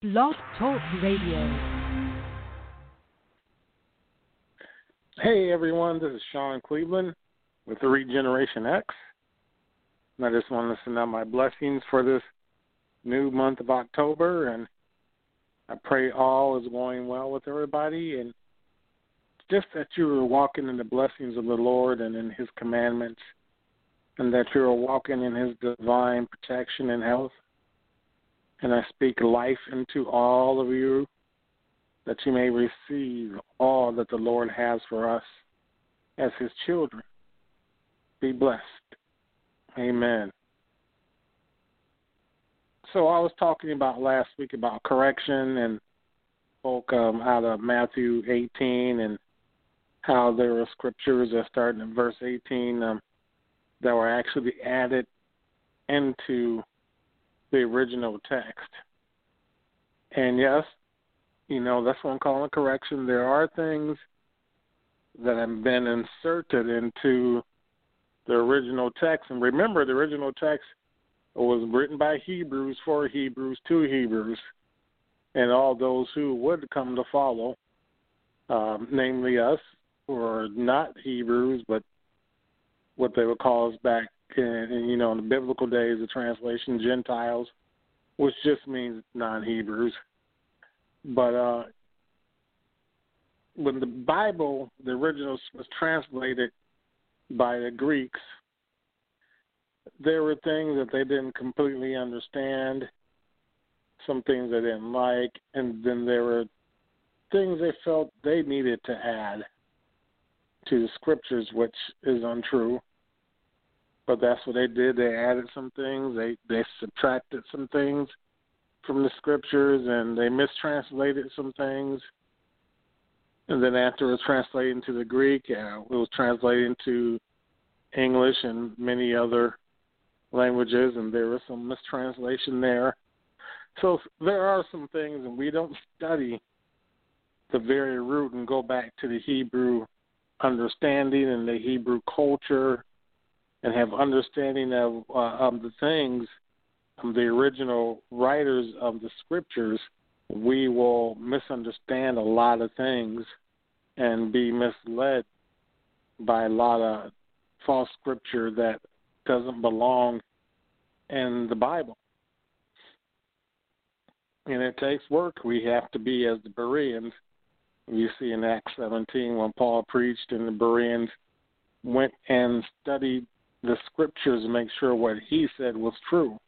Blog Talk Radio. Hey everyone, this is Sean Cleveland with the Regeneration X. And I just want to send out my blessings for this new month of October. And I pray all is going well with everybody. And just that you are walking in the blessings of the Lord and in his commandments. And that you are walking in his divine protection and health and I speak life into all of you that you may receive all that the Lord has for us as his children. Be blessed. Amen. So I was talking about last week about correction and spoke um, out of Matthew 18 and how there were scriptures that started in verse 18 um, that were actually added into the original text. And yes, you know, that's what I'm calling correction. There are things that have been inserted into the original text. And remember, the original text was written by Hebrews for Hebrews to Hebrews and all those who would come to follow, um, namely us, who are not Hebrews, but what they would call us back in, in you know in the biblical days, the translation Gentiles, which just means non-Hebrews. But uh, when the Bible, the original, was translated by the Greeks, there were things that they didn't completely understand, some things they didn't like, and then there were things they felt they needed to add to the scriptures, which is untrue. But that's what they did. They added some things. They they subtracted some things from the scriptures, and they mistranslated some things. And then after it was translated into the Greek, uh, it was translated into English and many other languages, and there was some mistranslation there. So there are some things, and we don't study the very root and go back to the Hebrew understanding and the Hebrew culture and have understanding of uh, of the things of the original writers of the scriptures, we will misunderstand a lot of things and be misled by a lot of false scripture that doesn't belong in the Bible. And it takes work. We have to be as the Bereans. You see in Acts 17 when Paul preached and the Bereans went and studied the scriptures to make sure what he said was true.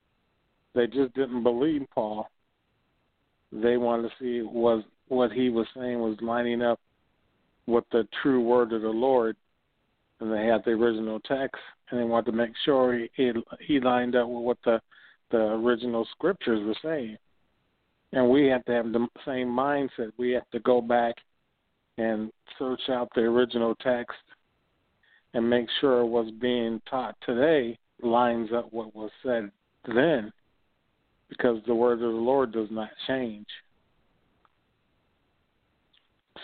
They just didn't believe Paul. They wanted to see was what he was saying was lining up with the true word of the Lord, and they had the original text, and they wanted to make sure he he, he lined up with what the the original scriptures were saying. And we have to have the same mindset. We have to go back and search out the original text and make sure what's being taught today lines up what was said then because the word of the Lord does not change.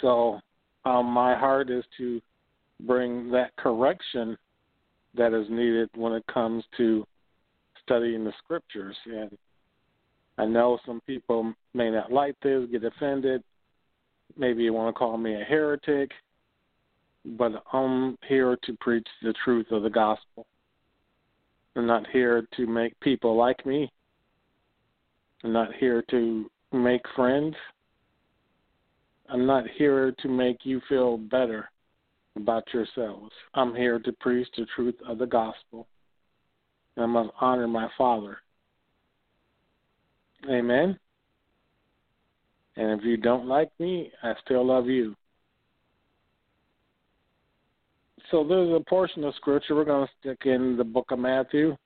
So um, my heart is to bring that correction that is needed when it comes to studying the scriptures. And I know some people may not like this, get offended. Maybe you want to call me a heretic but I'm here to preach the truth of the gospel. I'm not here to make people like me. I'm not here to make friends. I'm not here to make you feel better about yourselves. I'm here to preach the truth of the gospel. And I must honor my Father. Amen. And if you don't like me, I still love you. So there's a portion of scripture we're going to stick in the book of Matthew,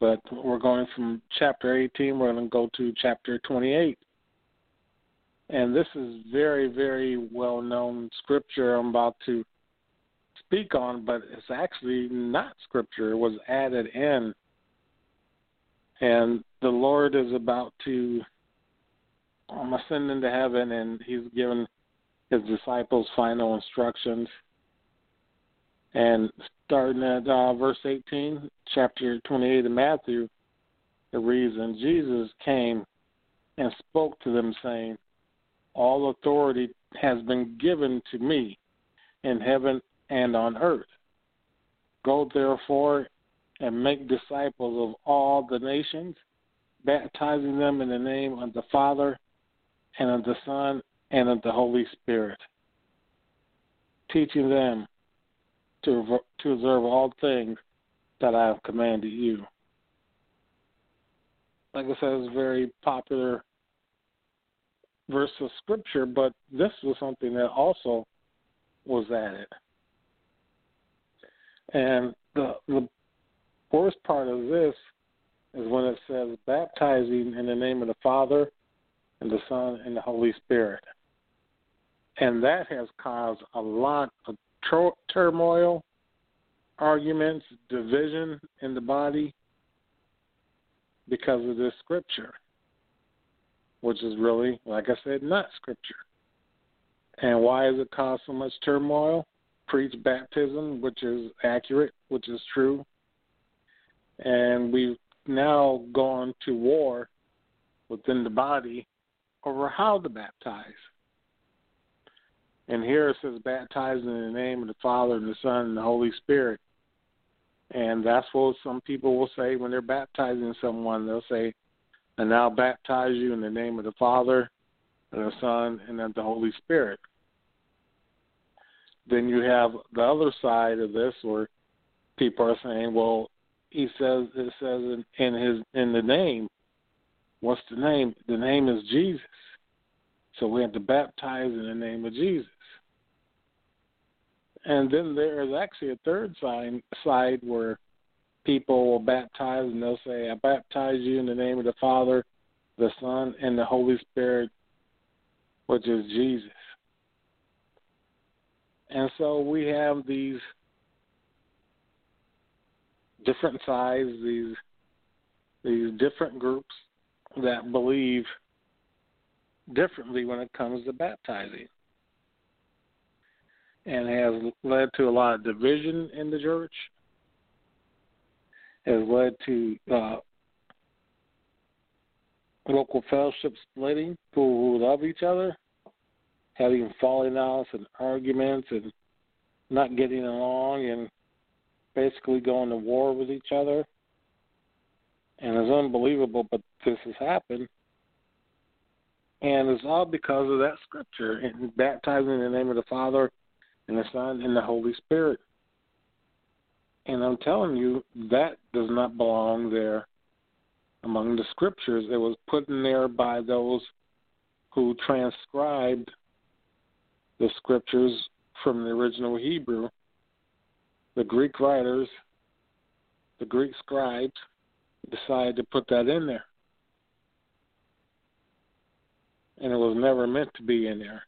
but we're going from chapter 18, we're going to go to chapter 28. And this is very, very well known scripture I'm about to speak on, but it's actually not scripture. It was added in. And the Lord is about to ascend into heaven, and He's given His disciples final instructions and starting at uh, verse 18, chapter 28 of Matthew, reads, And Jesus came and spoke to them, saying, All authority has been given to me in heaven and on earth. Go therefore and make disciples of all the nations, baptizing them in the name of the Father and of the Son and of the Holy Spirit, teaching them to, to observe all things that I have commanded you. Like I said, it's a very popular verse of scripture, but this was something that also was added. And the the worst part of this is when it says baptizing in the name of the Father and the Son and the Holy Spirit. And that has caused a lot of turmoil, arguments, division in the body because of this scripture, which is really, like I said, not scripture. And why has it caused so much turmoil? Preach baptism, which is accurate, which is true. And we've now gone to war within the body over how to baptize. And here it says, baptize in the name of the Father and the Son and the Holy Spirit. And that's what some people will say when they're baptizing someone. They'll say, and now baptize you in the name of the Father and the Son and the Holy Spirit. Then you have the other side of this where people are saying, well, he says it says in, in his in the name. What's the name? The name is Jesus. So we have to baptize in the name of Jesus. And then there is actually a third side side where people will baptize and they'll say, I baptize you in the name of the Father, the Son, and the Holy Spirit, which is Jesus. And so we have these different sides, these these different groups that believe differently when it comes to baptizing and has led to a lot of division in the church, has led to uh, local fellowship splitting, people who love each other, having falling outs and arguments and not getting along and basically going to war with each other. And it's unbelievable, but this has happened. And it's all because of that scripture and baptizing in the name of the Father and the Son and the Holy Spirit. And I'm telling you, that does not belong there among the scriptures. It was put in there by those who transcribed the scriptures from the original Hebrew. The Greek writers, the Greek scribes, decided to put that in there. And it was never meant to be in there.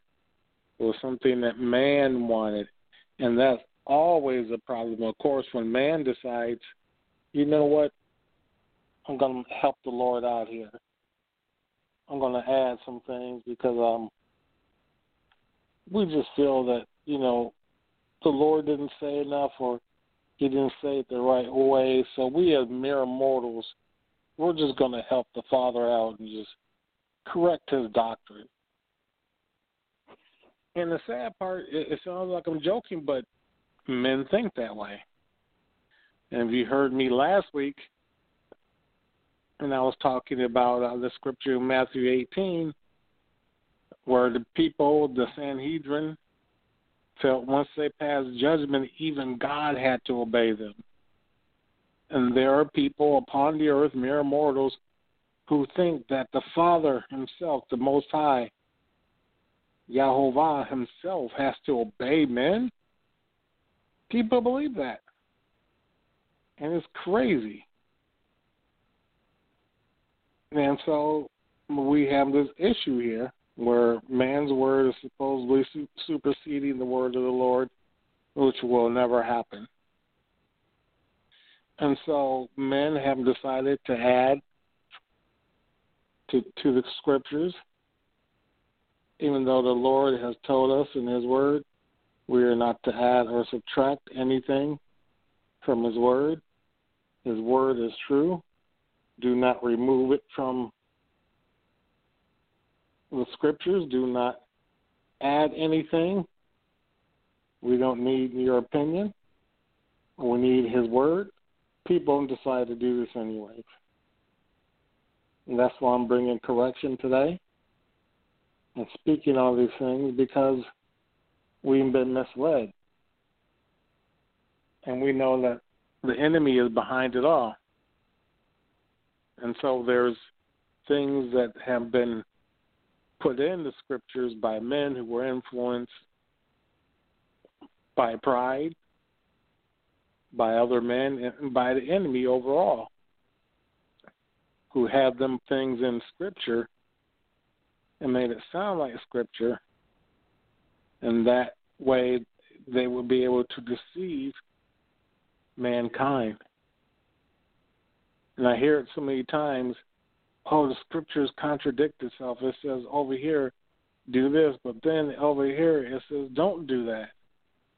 Was something that man wanted. And that's always a problem. Of course, when man decides, you know what, I'm going to help the Lord out here. I'm going to add some things because um, we just feel that, you know, the Lord didn't say enough or he didn't say it the right way. So we as mere mortals, we're just going to help the Father out and just correct his doctrine. And the sad part, it, it sounds like I'm joking, but men think that way. And if you heard me last week, and I was talking about uh, the scripture in Matthew 18, where the people, the Sanhedrin, felt once they passed judgment, even God had to obey them. And there are people upon the earth, mere mortals, who think that the Father Himself, the Most High, Yahovah himself has to obey men? People believe that. And it's crazy. And so we have this issue here where man's word is supposedly superseding the word of the Lord, which will never happen. And so men have decided to add to to the scriptures even though the Lord has told us in His Word we are not to add or subtract anything from His Word. His Word is true. Do not remove it from the scriptures do not add anything. We don't need your opinion. We need His word. People decide to do this anyway. And that's why I'm bringing correction today and speaking all these things because we've been misled. And we know that the enemy is behind it all. And so there's things that have been put in the scriptures by men who were influenced by pride, by other men, and by the enemy overall, who had them things in scripture and made it sound like scripture, and that way they would be able to deceive mankind. And I hear it so many times oh, the scriptures contradict itself. It says over here, do this, but then over here it says don't do that.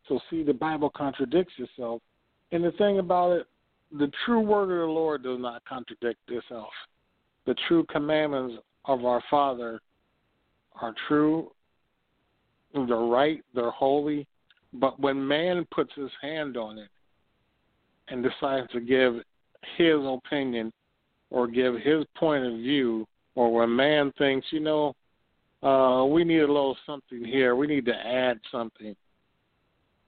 So see, the Bible contradicts itself. And the thing about it, the true word of the Lord does not contradict itself. The true commandments of our Father are true, they're right, they're holy. But when man puts his hand on it and decides to give his opinion or give his point of view, or when man thinks, you know, uh, we need a little something here, we need to add something,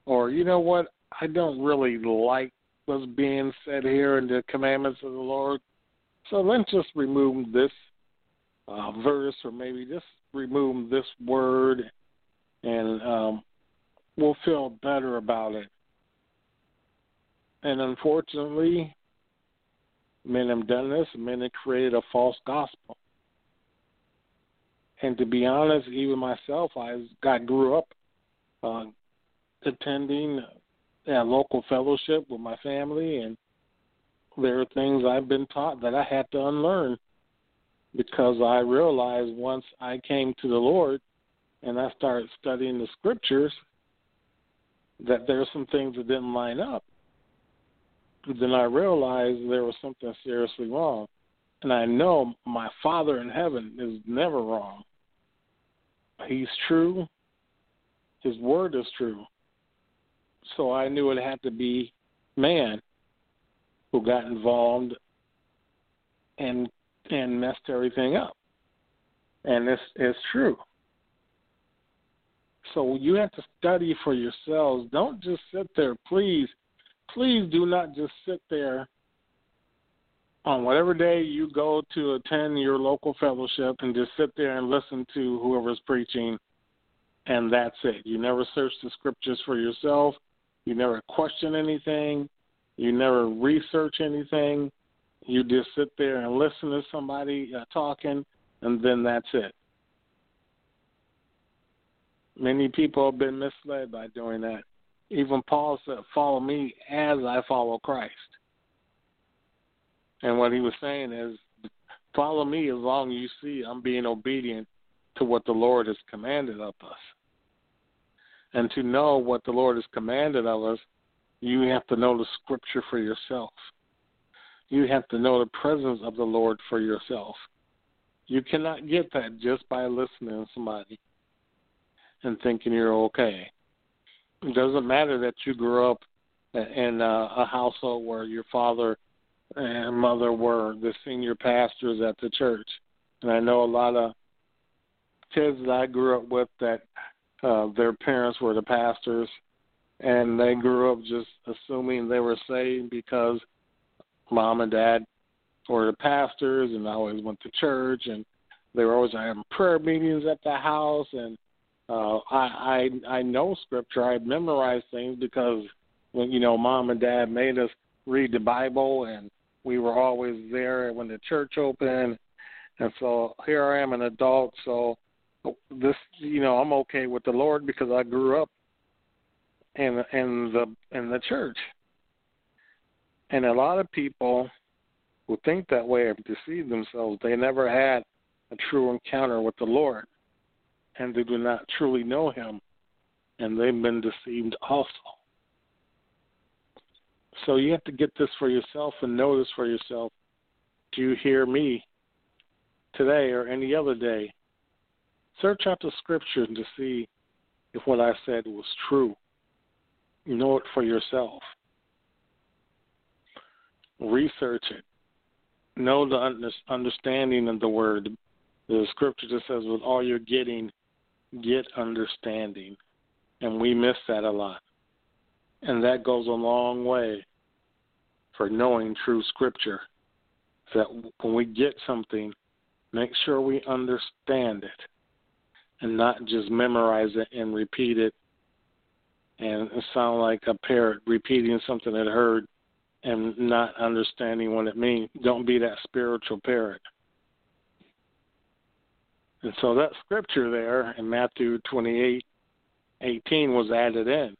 or you know what, I don't really like what's being said here in the commandments of the Lord, so let's just remove this uh, verse, or maybe just remove this word, and um, we'll feel better about it. And unfortunately, men have done this, men have created a false gospel. And to be honest, even myself, I got grew up uh, attending a local fellowship with my family, and there are things I've been taught that I had to unlearn because I realized once I came to the Lord and I started studying the scriptures that there are some things that didn't line up then I realized there was something seriously wrong. And I know my Father in heaven is never wrong. He's true. His word is true. So I knew it had to be man who got involved and and messed everything up. And this is true. So you have to study for yourselves. Don't just sit there, please please do not just sit there on whatever day you go to attend your local fellowship and just sit there and listen to whoever's preaching and that's it. You never search the scriptures for yourself. You never question anything. You never research anything. You just sit there and listen to somebody uh, talking, and then that's it. Many people have been misled by doing that. Even Paul said, Follow me as I follow Christ. And what he was saying is, Follow me as long as you see I'm being obedient to what the Lord has commanded of us. And to know what the Lord has commanded of us, you have to know the scripture for yourself. You have to know the presence of the Lord for yourself. You cannot get that just by listening to somebody and thinking you're okay. It doesn't matter that you grew up in a a household where your father and mother were the senior pastors at the church. And I know a lot of kids that I grew up with that uh, their parents were the pastors, and they grew up just assuming they were saved because mom and dad were the pastors, and I always went to church, and they were always having prayer meetings at the house, and uh, I, I I know scripture. I memorized things because when you know mom and dad made us read the Bible, and we were always there when the church opened. And so here I am, an adult. So this, you know, I'm okay with the Lord because I grew up in in the in the church. And a lot of people who think that way have deceived themselves. They never had a true encounter with the Lord and they do not truly know him, and they've been deceived also. So you have to get this for yourself and know this for yourself. Do you hear me today or any other day? search out the scriptures to see if what I said was true. Know it for yourself. Research it. Know the understanding of the word. The scripture just says, with all you're getting, get understanding. And we miss that a lot. And that goes a long way for knowing true scripture. That when we get something, make sure we understand it and not just memorize it and repeat it and sound like a parrot repeating something it heard and not understanding what it means. Don't be that spiritual parrot. And so that scripture there in Matthew 28 18 was added in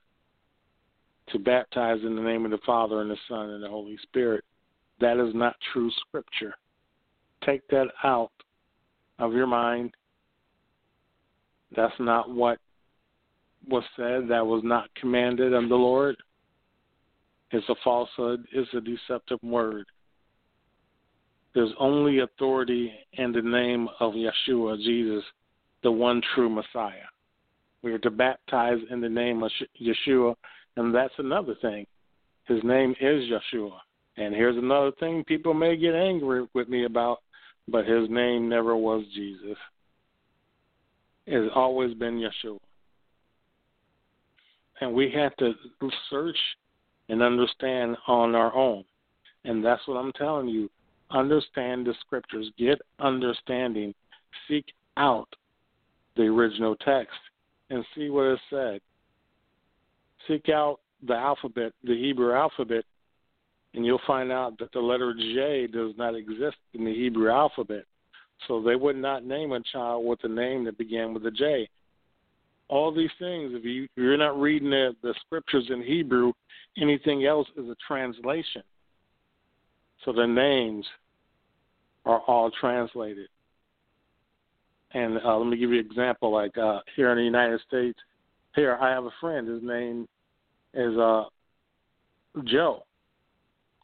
to baptize in the name of the Father and the Son and the Holy Spirit. That is not true scripture. Take that out of your mind. That's not what was said. That was not commanded of the Lord. It's a falsehood. is a deceptive word. There's only authority in the name of Yeshua, Jesus, the one true Messiah. We are to baptize in the name of Yeshua, and that's another thing. His name is Yeshua. And here's another thing people may get angry with me about, but his name never was Jesus. It has always been Yeshua. And we have to search and understand on our own. And that's what I'm telling you. Understand the scriptures, get understanding, seek out the original text and see what it said. Seek out the alphabet, the Hebrew alphabet, and you'll find out that the letter J does not exist in the Hebrew alphabet. So they would not name a child with a name that began with a J. All these things, if you, if you're not reading the, the scriptures in Hebrew, anything else is a translation. So the names are all translated. And uh, let me give you an example. Like uh, here in the United States, here I have a friend. His name is uh, Joe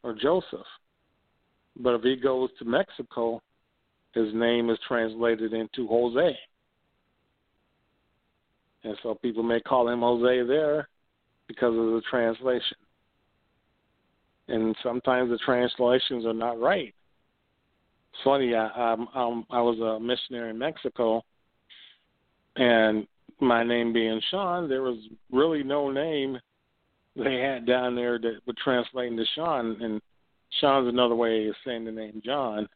or Joseph. But if he goes to Mexico, his name is translated into Jose. And so people may call him Jose there because of the translation. And sometimes the translations are not right funny. I um, um I was a missionary in Mexico, and my name being Sean, there was really no name they had down there that would translate into Sean, and Sean's another way of saying the name John,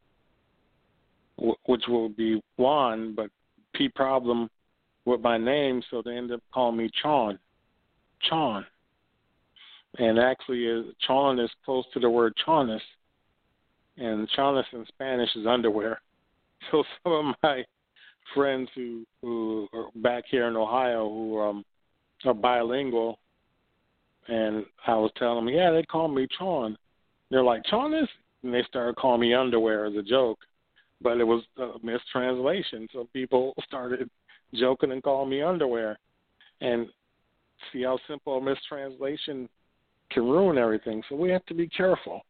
which will be Juan, but P problem with my name, so they ended up calling me Chon. Chon. And actually, uh, Chon is close to the word Chones, and chones in Spanish is underwear. So some of my friends who who are back here in Ohio who um are bilingual, and I was telling them, yeah, they call me Chon. They're like Chones, and they started calling me underwear as a joke, but it was a mistranslation. So people started joking and calling me underwear, and see how simple a mistranslation can ruin everything. So we have to be careful.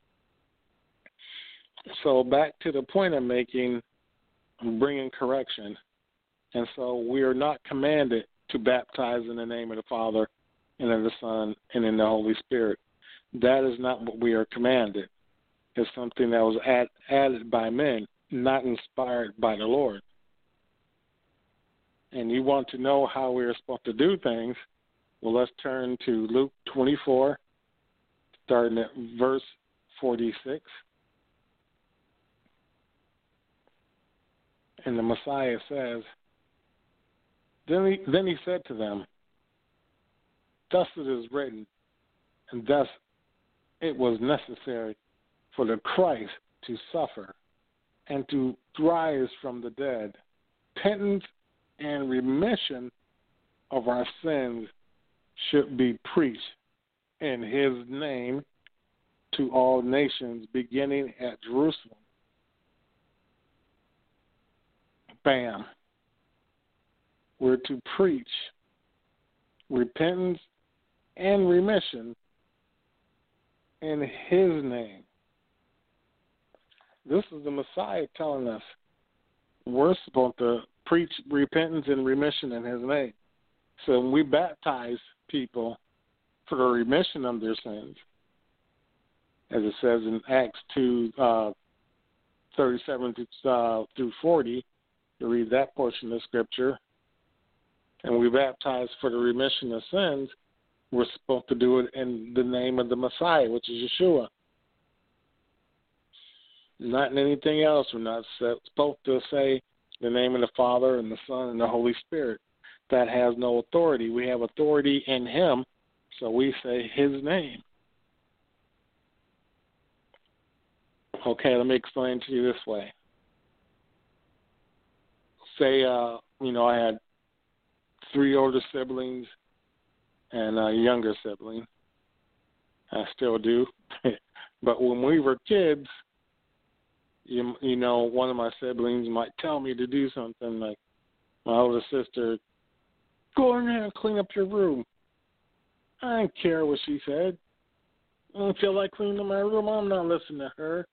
So back to the point I'm making, bringing correction. And so we are not commanded to baptize in the name of the Father and of the Son and in the Holy Spirit. That is not what we are commanded. It's something that was add, added by men, not inspired by the Lord. And you want to know how we are supposed to do things? Well, let's turn to Luke 24, starting at verse 46. And the Messiah says, then he, then he said to them, Thus it is written, and thus it was necessary for the Christ to suffer and to rise from the dead. Penance and remission of our sins should be preached in his name to all nations, beginning at Jerusalem. bam. We're to preach repentance and remission in His name. This is the Messiah telling us we're supposed to preach repentance and remission in His name. So when we baptize people for the remission of their sins, as it says in Acts 2, uh, 37 uh, through 40, you read that portion of Scripture, and we baptize for the remission of sins, we're supposed to do it in the name of the Messiah, which is Yeshua. Not in anything else. We're not supposed to say the name of the Father and the Son and the Holy Spirit. That has no authority. We have authority in Him, so we say His name. Okay, let me explain to you this way. Say, uh, you know, I had three older siblings and a younger sibling. I still do. but when we were kids, you you know, one of my siblings might tell me to do something like my older sister, go in there and clean up your room. I didn't care what she said. I don't feel like cleaning my room. I'm not listening to her.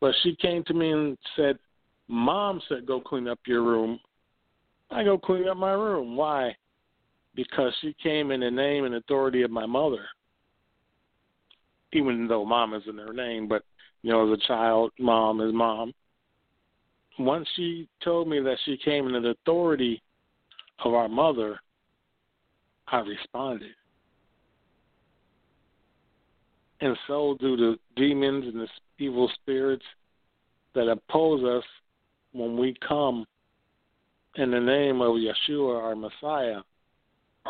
But she came to me and said, Mom said go clean up your room. I go clean up my room. Why? Because she came in the name and authority of my mother. Even though mom isn't her name, but you know, as a child, mom is mom. Once she told me that she came in the authority of our mother, I responded. And so do the demons and the evil spirits that oppose us when we come in the name of Yeshua, our Messiah,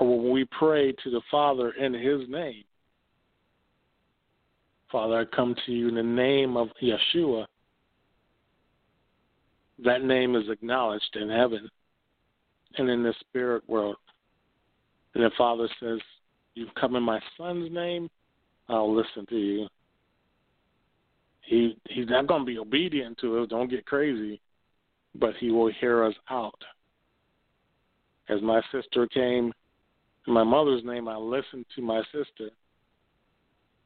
or when we pray to the Father in His name. Father, I come to you in the name of Yeshua. That name is acknowledged in heaven and in the spirit world. And the Father says, You've come in my Son's name, I'll listen to you. He he's not going to be obedient to us. Don't get crazy, but he will hear us out. As my sister came in my mother's name, I listened to my sister,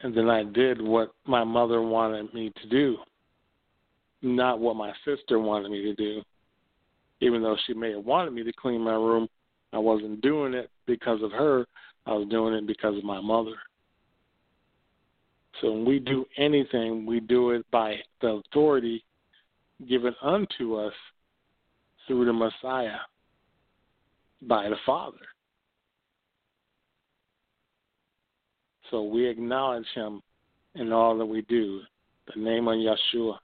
and then I did what my mother wanted me to do, not what my sister wanted me to do. Even though she may have wanted me to clean my room, I wasn't doing it because of her. I was doing it because of my mother. So when we do anything, we do it by the authority given unto us through the Messiah, by the Father. So we acknowledge him in all that we do, the name of Yeshua.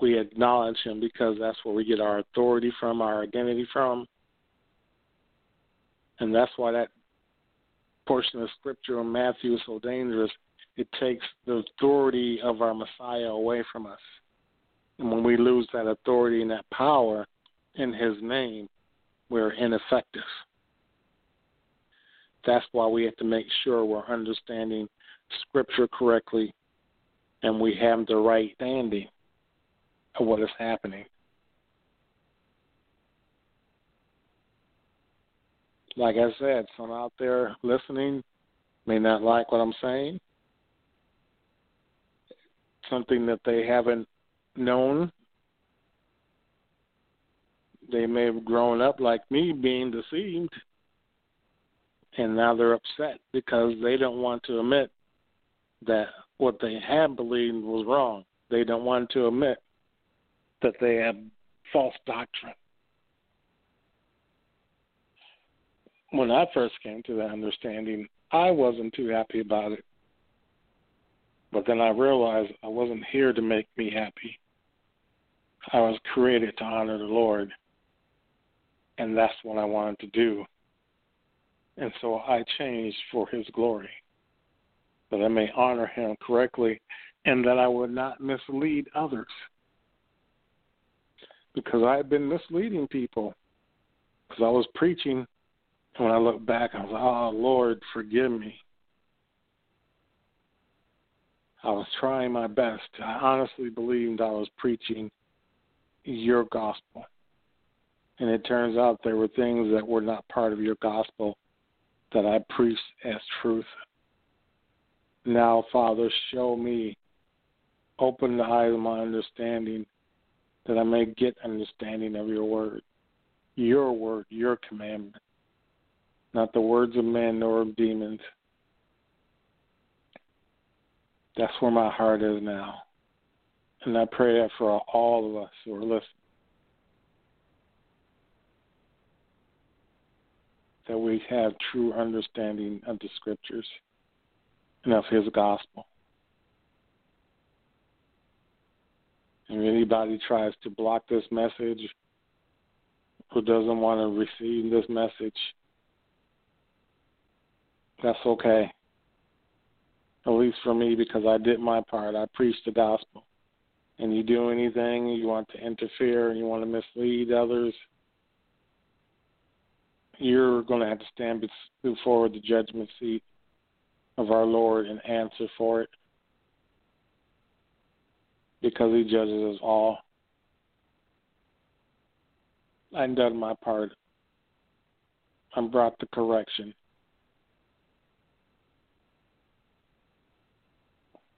We acknowledge him because that's where we get our authority from, our identity from. And that's why that portion of scripture in Matthew is so dangerous. It takes the authority of our Messiah away from us. And when we lose that authority and that power in his name, we're ineffective. That's why we have to make sure we're understanding scripture correctly and we have the right standing of what is happening. like I said, some out there listening may not like what I'm saying. Something that they haven't known. They may have grown up like me being deceived, and now they're upset because they don't want to admit that what they have believed was wrong. They don't want to admit that they have false doctrine. when I first came to that understanding, I wasn't too happy about it. But then I realized I wasn't here to make me happy. I was created to honor the Lord, and that's what I wanted to do. And so I changed for His glory, that I may honor Him correctly and that I would not mislead others. Because I had been misleading people, because I was preaching And when I look back, I was like, oh, Lord, forgive me. I was trying my best. I honestly believed I was preaching your gospel. And it turns out there were things that were not part of your gospel that I preach as truth. Now, Father, show me, open the eyes of my understanding, that I may get understanding of your word, your word, your commandment, not the words of men nor of demons. That's where my heart is now. And I pray that for all of us who are listening. That we have true understanding of the scriptures and of his gospel. And anybody tries to block this message who doesn't want to receive this message, that's okay. At least for me, because I did my part. I preached the gospel. And you do anything, you want to interfere and you want to mislead others, you're going to have to stand before the judgment seat of our Lord and answer for it because He judges us all. I've done my part. I brought the correction.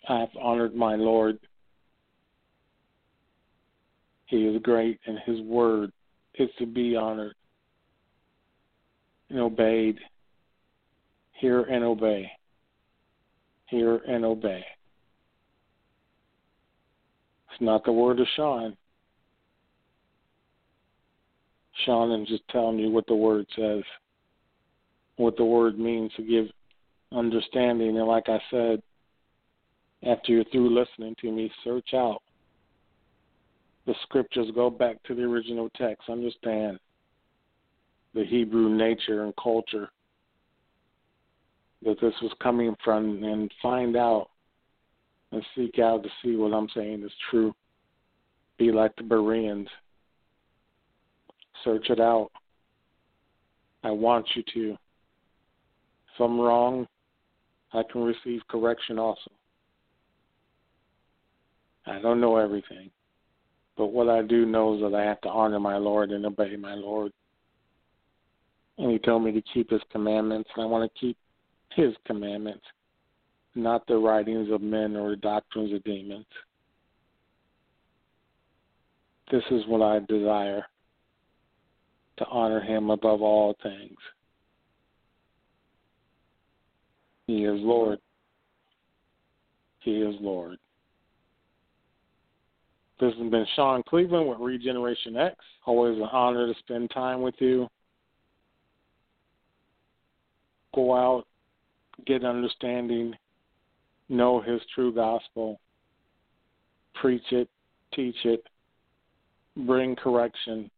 I have honored my Lord. He is great, and His word is to be honored and obeyed. Hear and obey. Hear and obey. It's not the word of Sean. Sean is just telling you what the word says, what the word means to give understanding. And like I said, after you're through listening to me, search out the scriptures, go back to the original text, understand the Hebrew nature and culture that this was coming from, and find out and seek out to see what I'm saying is true. Be like the Bereans. Search it out. I want you to. If I'm wrong, I can receive correction also. I don't know everything, but what I do know is that I have to honor my Lord and obey my Lord. And He told me to keep His commandments, and I want to keep His commandments not the writings of men or the doctrines of demons. This is what I desire to honor him above all things. He is Lord. He is Lord. This has been Sean Cleveland with Regeneration X. Always an honor to spend time with you. Go out, get understanding, know his true gospel, preach it, teach it, bring correction,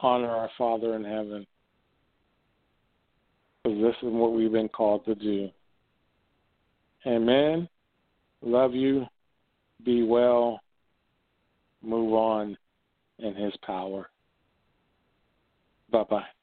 honor our Father in heaven. Because this is what we've been called to do. Amen. Love you. Be well. Move on in his power. Bye bye.